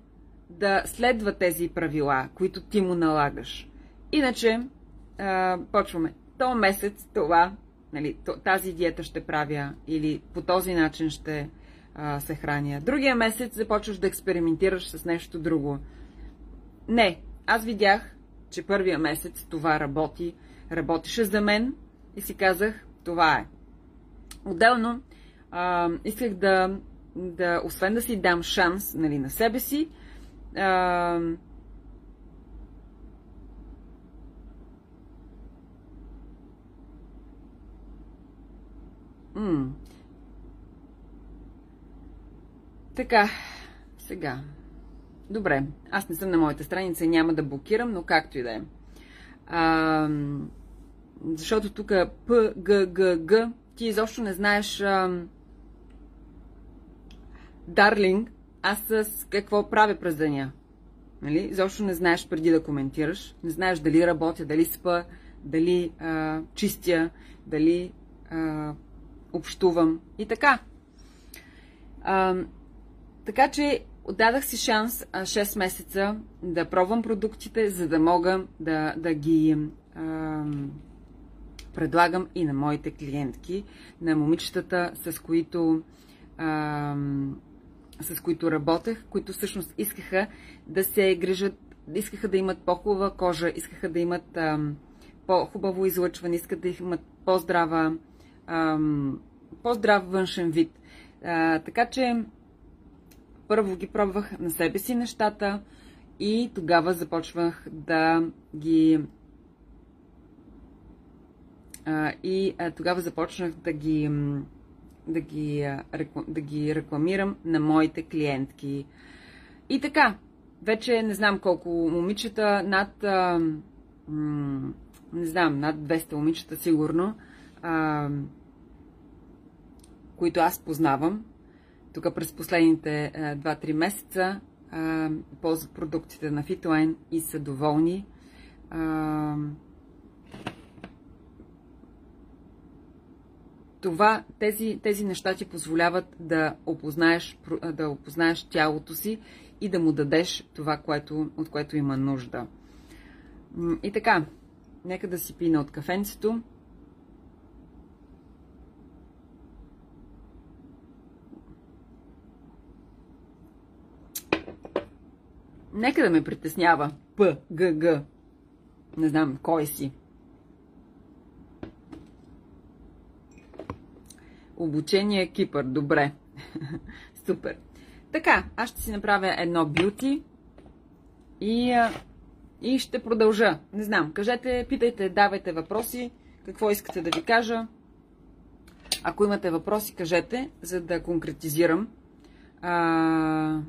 A: да следва тези правила, които ти му налагаш. Иначе, а, почваме. То месец това, нали, тази диета ще правя или по този начин ще а, се храня. Другия месец започваш да експериментираш с нещо друго. Не, аз видях, че първия месец това работи, работеше за мен и си казах, това е. Отделно, а, исках да, да, освен да си дам шанс нали, на себе си, а, М- така, сега. Добре, аз не съм на моята страница и няма да блокирам, но както и да е. А, защото тук П, Г, Г, ти изобщо не знаеш а, Дарлинг, аз с какво правя през деня. Нали? Изобщо не знаеш преди да коментираш. Не знаеш дали работя, дали спа, дали а, чистя, дали а, общувам и така. А, така че отдадах си шанс 6 месеца да пробвам продуктите, за да мога да, да ги а, предлагам и на моите клиентки, на момичетата, с които а, с които работех, които всъщност искаха да се грижат, искаха да имат по-хубава кожа, искаха да имат по-хубаво излъчване, искат да имат по-здрава, по-здрав външен вид. А, така че първо ги пробвах на себе си нещата и тогава започвах да ги и тогава започнах да ги да ги, да ги рекламирам на моите клиентки. И така, вече не знам колко момичета, над, не знам, над 200 момичета сигурно, които аз познавам. Тук през последните 2-3 месеца ползват продуктите на Fitline и са доволни. това, тези, тези неща ти позволяват да опознаеш, да опознаеш тялото си и да му дадеш това, което, от което има нужда. И така, нека да си пина от кафенцето. Нека да ме притеснява. П, Г, Г. Не знам, кой си. Обучение Кипър. Добре. <laughs> Супер. Така, аз ще си направя едно бюти и, и ще продължа. Не знам, кажете, питайте, давайте въпроси, какво искате да ви кажа. Ако имате въпроси, кажете, за да конкретизирам. А,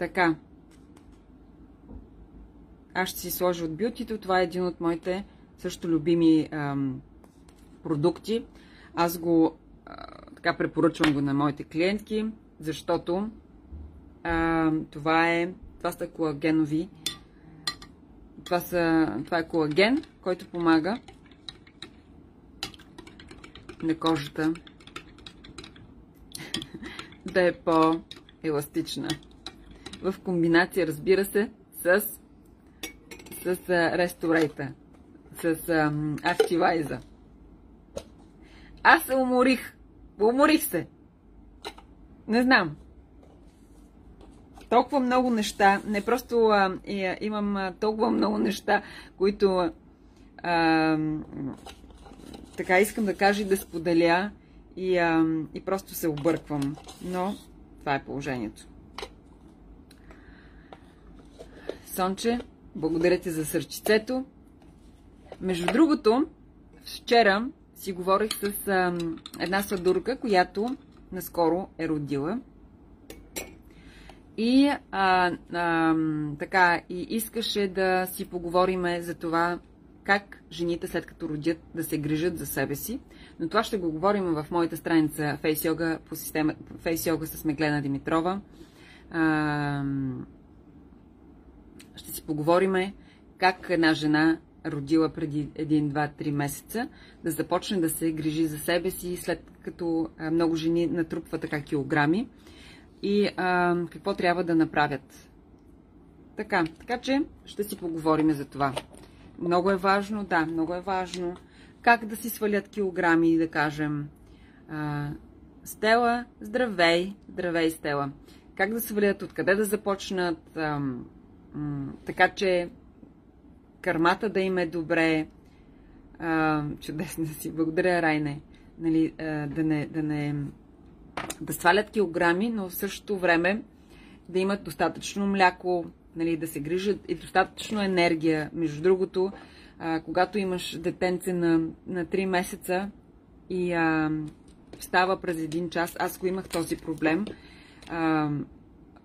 A: така. Аз ще си сложа от бютито. Това е един от моите също любими ам, продукти. Аз го а, така препоръчвам го на моите клиентки, защото а, това е това са колагенови това, са, това е колаген, който помага на кожата <laughs> да е по-еластична. В комбинация, разбира се, с, с ресторейта, с активайза. Аз се уморих. Уморих се. Не знам. Толкова много неща. Не просто а, и, имам а, толкова много неща, които а, така искам да кажа и да споделя и, а, и просто се обърквам. Но това е положението. Сонче, благодаря ти за сърчицето. Между другото, вчера си говорих с а, една сладурка, която наскоро е родила. И а, а, така, и искаше да си поговориме за това как жените след като родят да се грижат за себе си. Но това ще го говорим в моята страница Face Yoga по система Face Yoga с Меглена Димитрова. А, ще си поговориме как една жена родила преди 1, 2, 3 месеца, да започне да се грижи за себе си, след като много жени натрупват така килограми и а, какво трябва да направят. Така, така че ще си поговорим за това. Много е важно, да, много е важно как да си свалят килограми, да кажем. А, Стела, здравей, здравей Стела. Как да свалят, откъде да започнат, а, м, така че кърмата да им е добре. А, чудесно си. Благодаря, Райне. Нали, а, да, не, да не да свалят килограми, но в същото време да имат достатъчно мляко, нали, да се грижат и достатъчно енергия. Между другото, а, когато имаш детенце на, на 3 месеца и а, става през един час, аз го имах този проблем. А,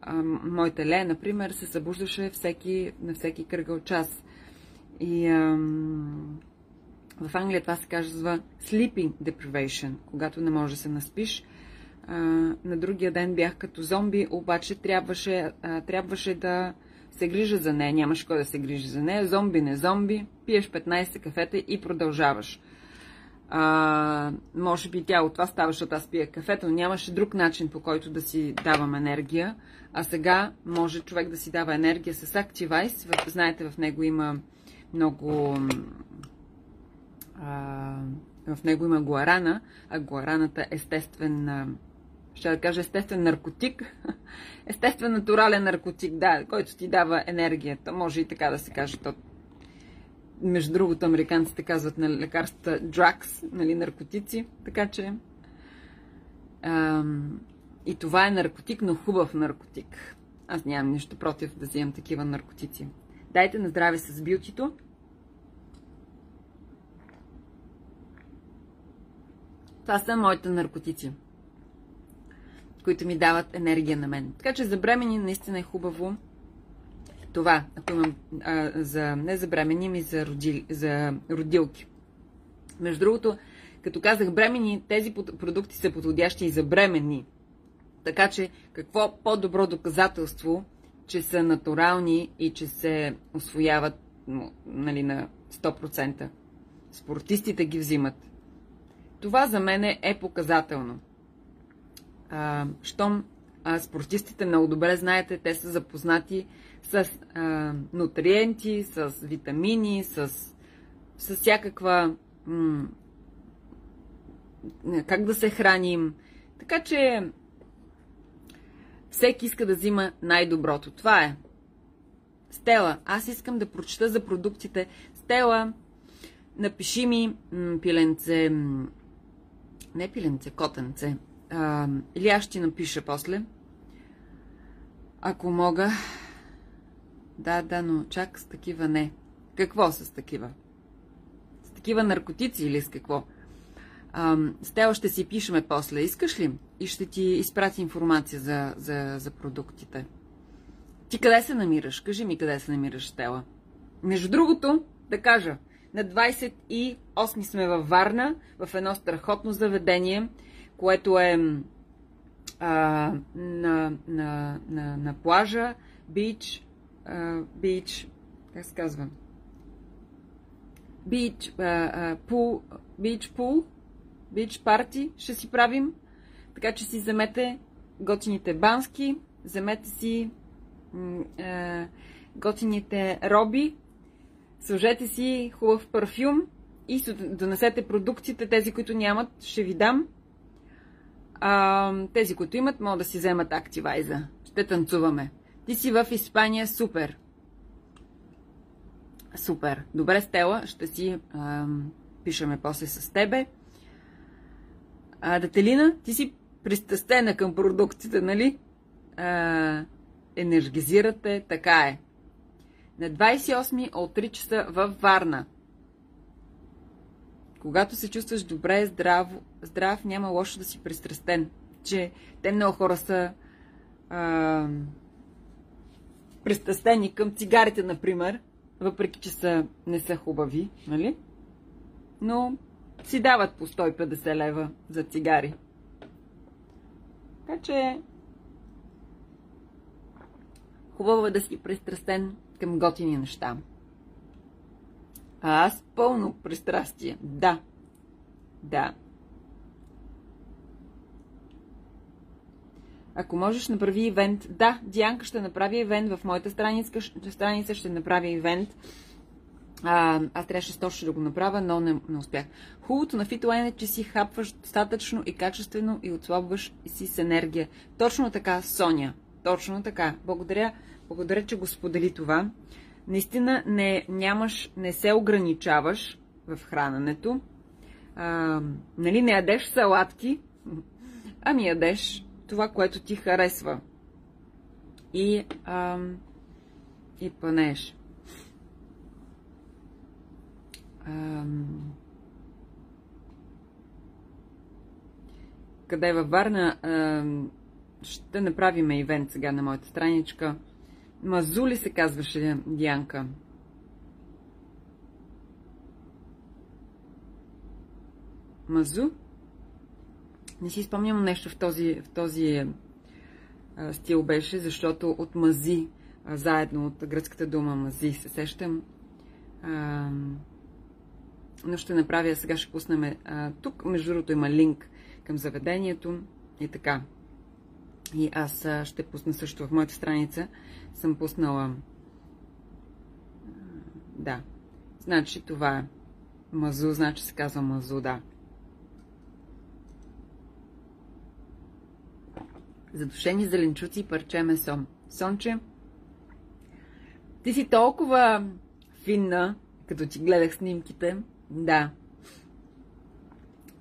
A: а, моята Ле, например, се събуждаше всеки, на всеки кръгъл час. И ам, в Англия това се казва sleeping deprivation, когато не можеш да се наспиш. А, на другия ден бях като зомби, обаче трябваше, а, трябваше да се грижа за нея. Нямаш кой да се грижи за нея. Зомби, не зомби. Пиеш 15 кафета и продължаваш. А, може би тя от това става, защото аз пия кафето, но нямаше друг начин по който да си давам енергия. А сега може човек да си дава енергия с Activize. Знаете, в него има много а, в него има гуарана, а гуараната е естествен, ще да кажа естествен наркотик, <laughs> естествен натурален наркотик, да, който ти дава енергията, може и така да се каже. То, между другото, американците казват на лекарствата drugs, нали, наркотици, така че ам, и това е наркотик, но хубав наркотик. Аз нямам нищо против да взимам такива наркотици. Дайте на здраве с бютито. Това са моите наркотици, които ми дават енергия на мен. Така че за бремени наистина е хубаво това, ако имам а, за, не за бремени, ми за, роди, за родилки. Между другото, като казах бремени, тези продукти са подходящи и за бремени. Така че, какво по-добро доказателство, че са натурални и че се освояват нали, на 100%. Спортистите ги взимат. Това за мен е показателно. А, щом а, спортистите много добре знаете, те са запознати с а, нутриенти, с витамини, с, с всякаква м- как да се храним. Така че всеки иска да взима най-доброто. Това е. Стела, аз искам да прочета за продуктите. Стела, напиши ми м- пиленце, м- не пиленце, котенце. А, или аз ще напиша после. Ако мога. Да, да, но чак с такива не. Какво с такива? С такива наркотици или с какво? Стела ще си пишеме после. Искаш ли? И ще ти изпрати информация за, за, за продуктите. Ти къде се намираш? Кажи ми къде се намираш, Стела. Между другото, да кажа, на 28 сме във Варна, в едно страхотно заведение, което е а, на, на, на, на плажа, бич, бич, как се казва? Бич, пул, бич пул, бич парти ще си правим. Така че си вземете готините бански, вземете си е, готините роби, сложете си хубав парфюм и донесете продуктите, тези, които нямат, ще ви дам. А, тези, които имат, могат да си вземат активайза. Ще танцуваме. Ти си в Испания, супер. Супер. Добре, Стела, ще си а, пишеме после с тебе. А, Дателина, ти си пристъстена към продуктите, нали? А, енергизирате, така е. На 28 от 3 часа във Варна. Когато се чувстваш добре, здрав, здрав няма лошо да си пристрастен. Че те много хора са а, пристрастени към цигарите, например, въпреки че са, не са хубави, нали? Но си дават по 150 лева за цигари. Така че хубаво е да си пристрастен към готини неща. А аз пълно пристрастие. Да. Да. Ако можеш, направи ивент. Да, Дианка ще направи ивент в моята страница. Страница ще направи ивент а, аз трябваше точно да го направя, но не, не успях. Хубавото на фитолайн е, че си хапваш достатъчно и качествено и отслабваш си с енергия. Точно така, Соня. Точно така. Благодаря, благодаря че го сподели това. Наистина не, нямаш, не се ограничаваш в храненето. А, нали, не ядеш салатки, ами ядеш това, което ти харесва. И, а, и пънеш. къде е във Варна ще направим ивент сега на моята страничка. Мазули се казваше Дианка. Мазу? Не си спомням нещо в този, в този а, стил беше, защото от мази, заедно от гръцката дума мази, се сещам. Но ще направя, сега ще пуснем тук, между другото има линк към заведението и така. И аз ще пусна също в моята страница, съм пуснала да, значи това е мазу, значи се казва мазу, да. Задушени зеленчуци и парче месо. Сонче, ти си толкова финна, като ти гледах снимките. Да.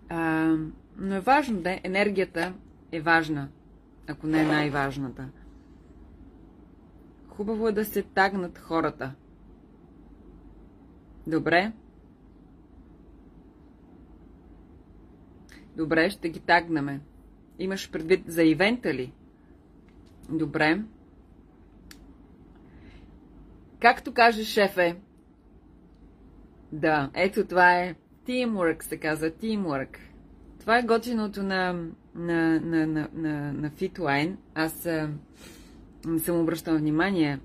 A: А, но е важно да енергията е важна, ако не е най-важната. Хубаво е да се тагнат хората. Добре? Добре, ще ги тагнаме. Имаш предвид за ивента ли? Добре. Както каже шефе, да, ето това е teamwork, се казва teamwork. Това е готиното на, на, на, на, на, на Fitline. Аз не съм обръщала внимание,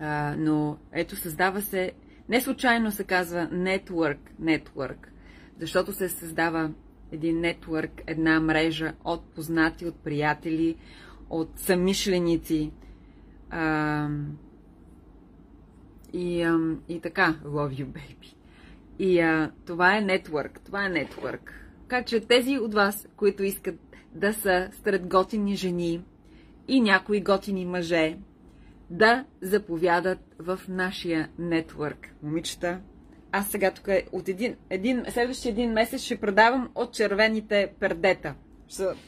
A: а, но ето създава се, не случайно се казва network, network, защото се създава един нетворк, една мрежа от познати, от приятели, от самишленици. А, и, а, и така, love you, baby. И а, това е нетворк, това е нетворк. Така че тези от вас, които искат да са сред готини жени и някои готини мъже, да заповядат в нашия нетворк. Момичета, аз сега тук от един, един, следващия един месец ще продавам от червените пердета.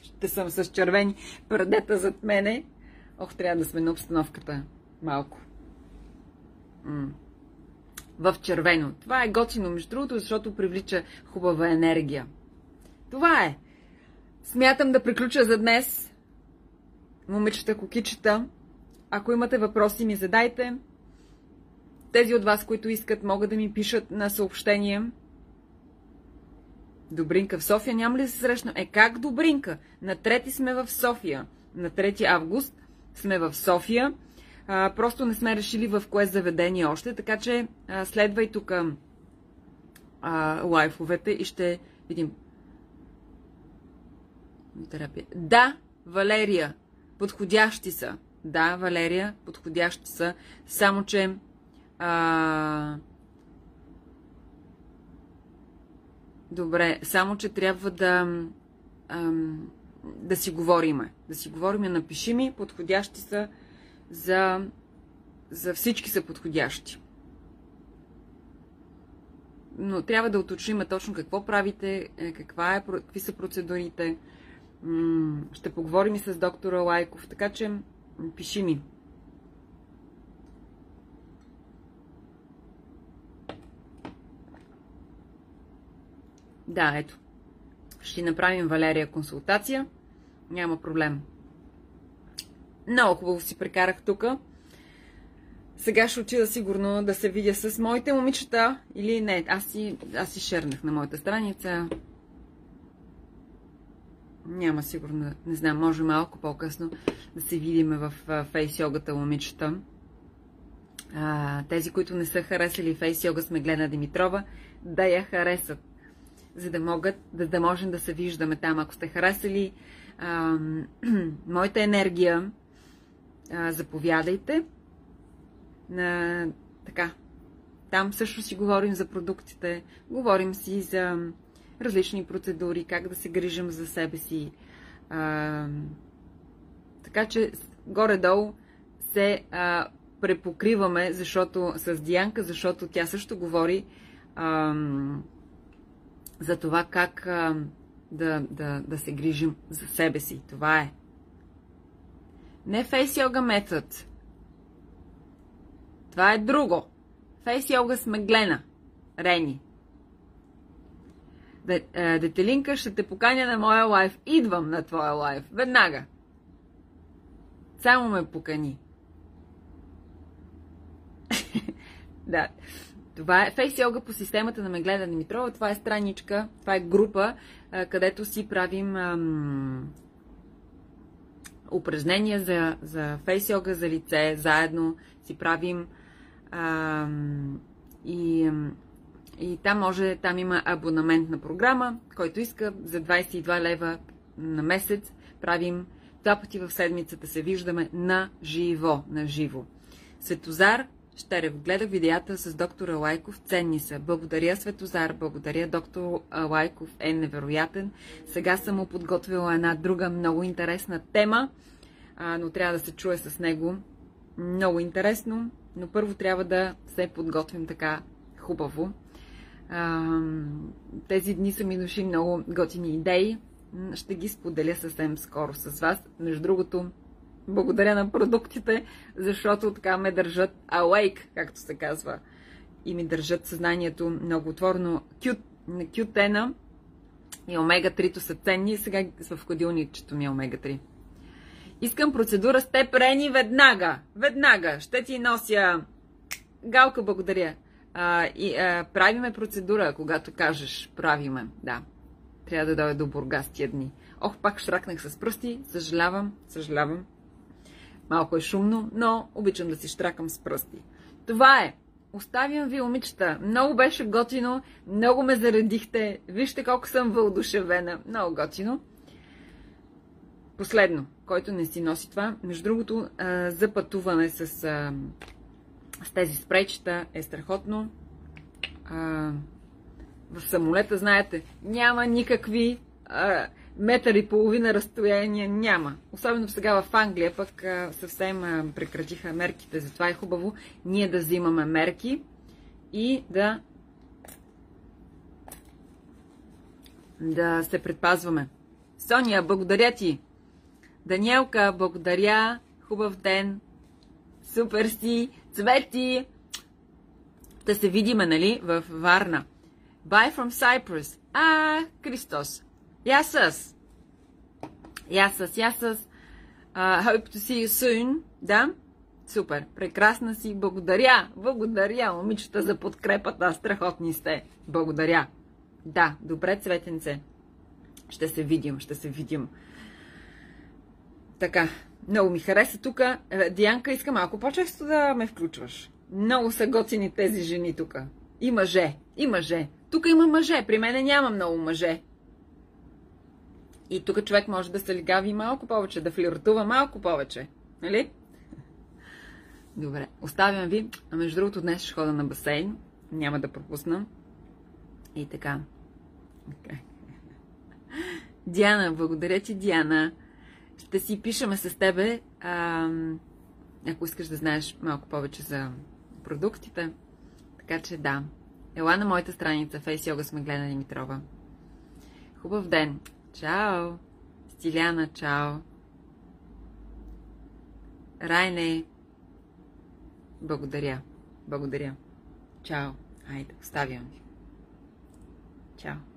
A: Ще съм с червени пердета зад мене. Ох, трябва да сме на обстановката малко. М- в червено. Това е готино, между другото, защото привлича хубава енергия. Това е. Смятам да приключа за днес. Момичета, кокичета, ако имате въпроси, ми задайте. Тези от вас, които искат, могат да ми пишат на съобщение. Добринка в София няма ли да се срещна? Е, как Добринка? На трети сме в София. На 3 август сме в София. А, просто не сме решили в кое заведение още, така че а, следвай тук лайфовете и ще видим. Терапия. Да, Валерия, подходящи са. Да, Валерия, подходящи са. Само, че а... Добре, само, че трябва да, ам, да си говориме. Да си говориме, напиши ми, подходящи са за, за всички са подходящи. Но трябва да уточним точно какво правите, е, каква е, какви са процедурите. Ще поговорим и с доктора Лайков, така че пиши ми. Да, ето. Ще направим Валерия консултация. Няма проблем. Много хубаво си прекарах тук. Сега ще отида сигурно да се видя с моите момичета или не. Аз си, аз си шернах на моята страница. Няма сигурно, не знам, може малко по-късно да се видим в фейс йогата момичета. тези, които не са харесали фейс йога с Меглена Димитрова, да я харесат за да могат, да, да можем да се виждаме там. Ако сте харесали а, <clears throat> моята енергия, а, заповядайте. На, така, там също си говорим за продуктите, говорим си за различни процедури, как да се грижим за себе си. А, така че горе-долу се а, препокриваме, защото с Дианка, защото тя също говори а, за това как а, да, да, да се грижим за себе си. Това е. Не фейс йога метод. Това е друго. Фейс йога с Меглена. Рени. Детелинка, ще те поканя на моя лайф. Идвам на твоя лайф. Веднага. Само ме покани. <laughs> да. Това е фейс йога по системата на Мегледа Димитрова. Това е страничка, това е група, където си правим ам, упражнения за, за фейс йога за лице. Заедно си правим ам, и, и там може, там има абонаментна програма, който иска за 22 лева на месец правим два пъти в седмицата се виждаме на живо, на живо. Светозар Щерев. Гледах видеята с доктора Лайков. Ценни са. Благодаря, Светозар. Благодаря, доктор Лайков е невероятен. Сега съм му подготвила една друга много интересна тема, но трябва да се чуе с него. Много интересно, но първо трябва да се подготвим така хубаво. Тези дни са ми дошли много готини идеи. Ще ги споделя съвсем скоро с вас. Между другото, благодаря на продуктите, защото така ме държат awake, както се казва. И ми държат съзнанието много отворено. Кют, кютена и омега-3 са ценни и сега в ходилничето ми е омега-3. Искам процедура с теб, Рени, веднага. Веднага. Ще ти нося... Галка, благодаря. А, и, а, правиме процедура, когато кажеш правиме. Да. Трябва да дойда до Бургас тия дни. Ох, пак шракнах с пръсти. Съжалявам, съжалявам. Малко е шумно, но обичам да си штракам с пръсти. Това е. Оставям ви, момичета. Много беше готино. Много ме заредихте. Вижте колко съм вълдушевена. Много готино. Последно, който не си носи това. Между другото, за пътуване с, с тези спречета е страхотно. В самолета, знаете, няма никакви метър и половина разстояние няма. Особено сега в Англия пък съвсем прекратиха мерките. Затова е хубаво ние да взимаме мерки и да да се предпазваме. Соня, благодаря ти! Даниелка, благодаря! Хубав ден! Супер си! Цвети! Да се видиме, нали, в Варна. Bye from Cyprus. А, Кристос! Yes, yes. Yes, yes, yes, yes. Uh, hope to see you soon. Да? Супер. Прекрасна си. Благодаря. Благодаря, момичета, за подкрепата. Страхотни сте. Благодаря. Да, добре, цветенце. Ще се видим, ще се видим. Така, много ми хареса тук. Е, Дианка, иска малко по-често да ме включваш. Много са готини тези жени тук. И мъже, и мъже. Тук има мъже, при мене няма много мъже. И тук човек може да се лигави малко повече, да флиртува малко повече. Нали? Добре, оставям ви. А между другото, днес ще хода на басейн. Няма да пропусна. И така. Okay. <laughs> Диана, благодаря ти, Диана. Ще си пишеме с тебе, а, ако искаш да знаеш малко повече за продуктите. Така че да. Ела на моята страница Face Yoga сме гледани Димитрова. Хубав ден! Чао! Стиляна, чао! Райне, благодаря. Благодаря. Чао. Айде, оставям ви. Чао.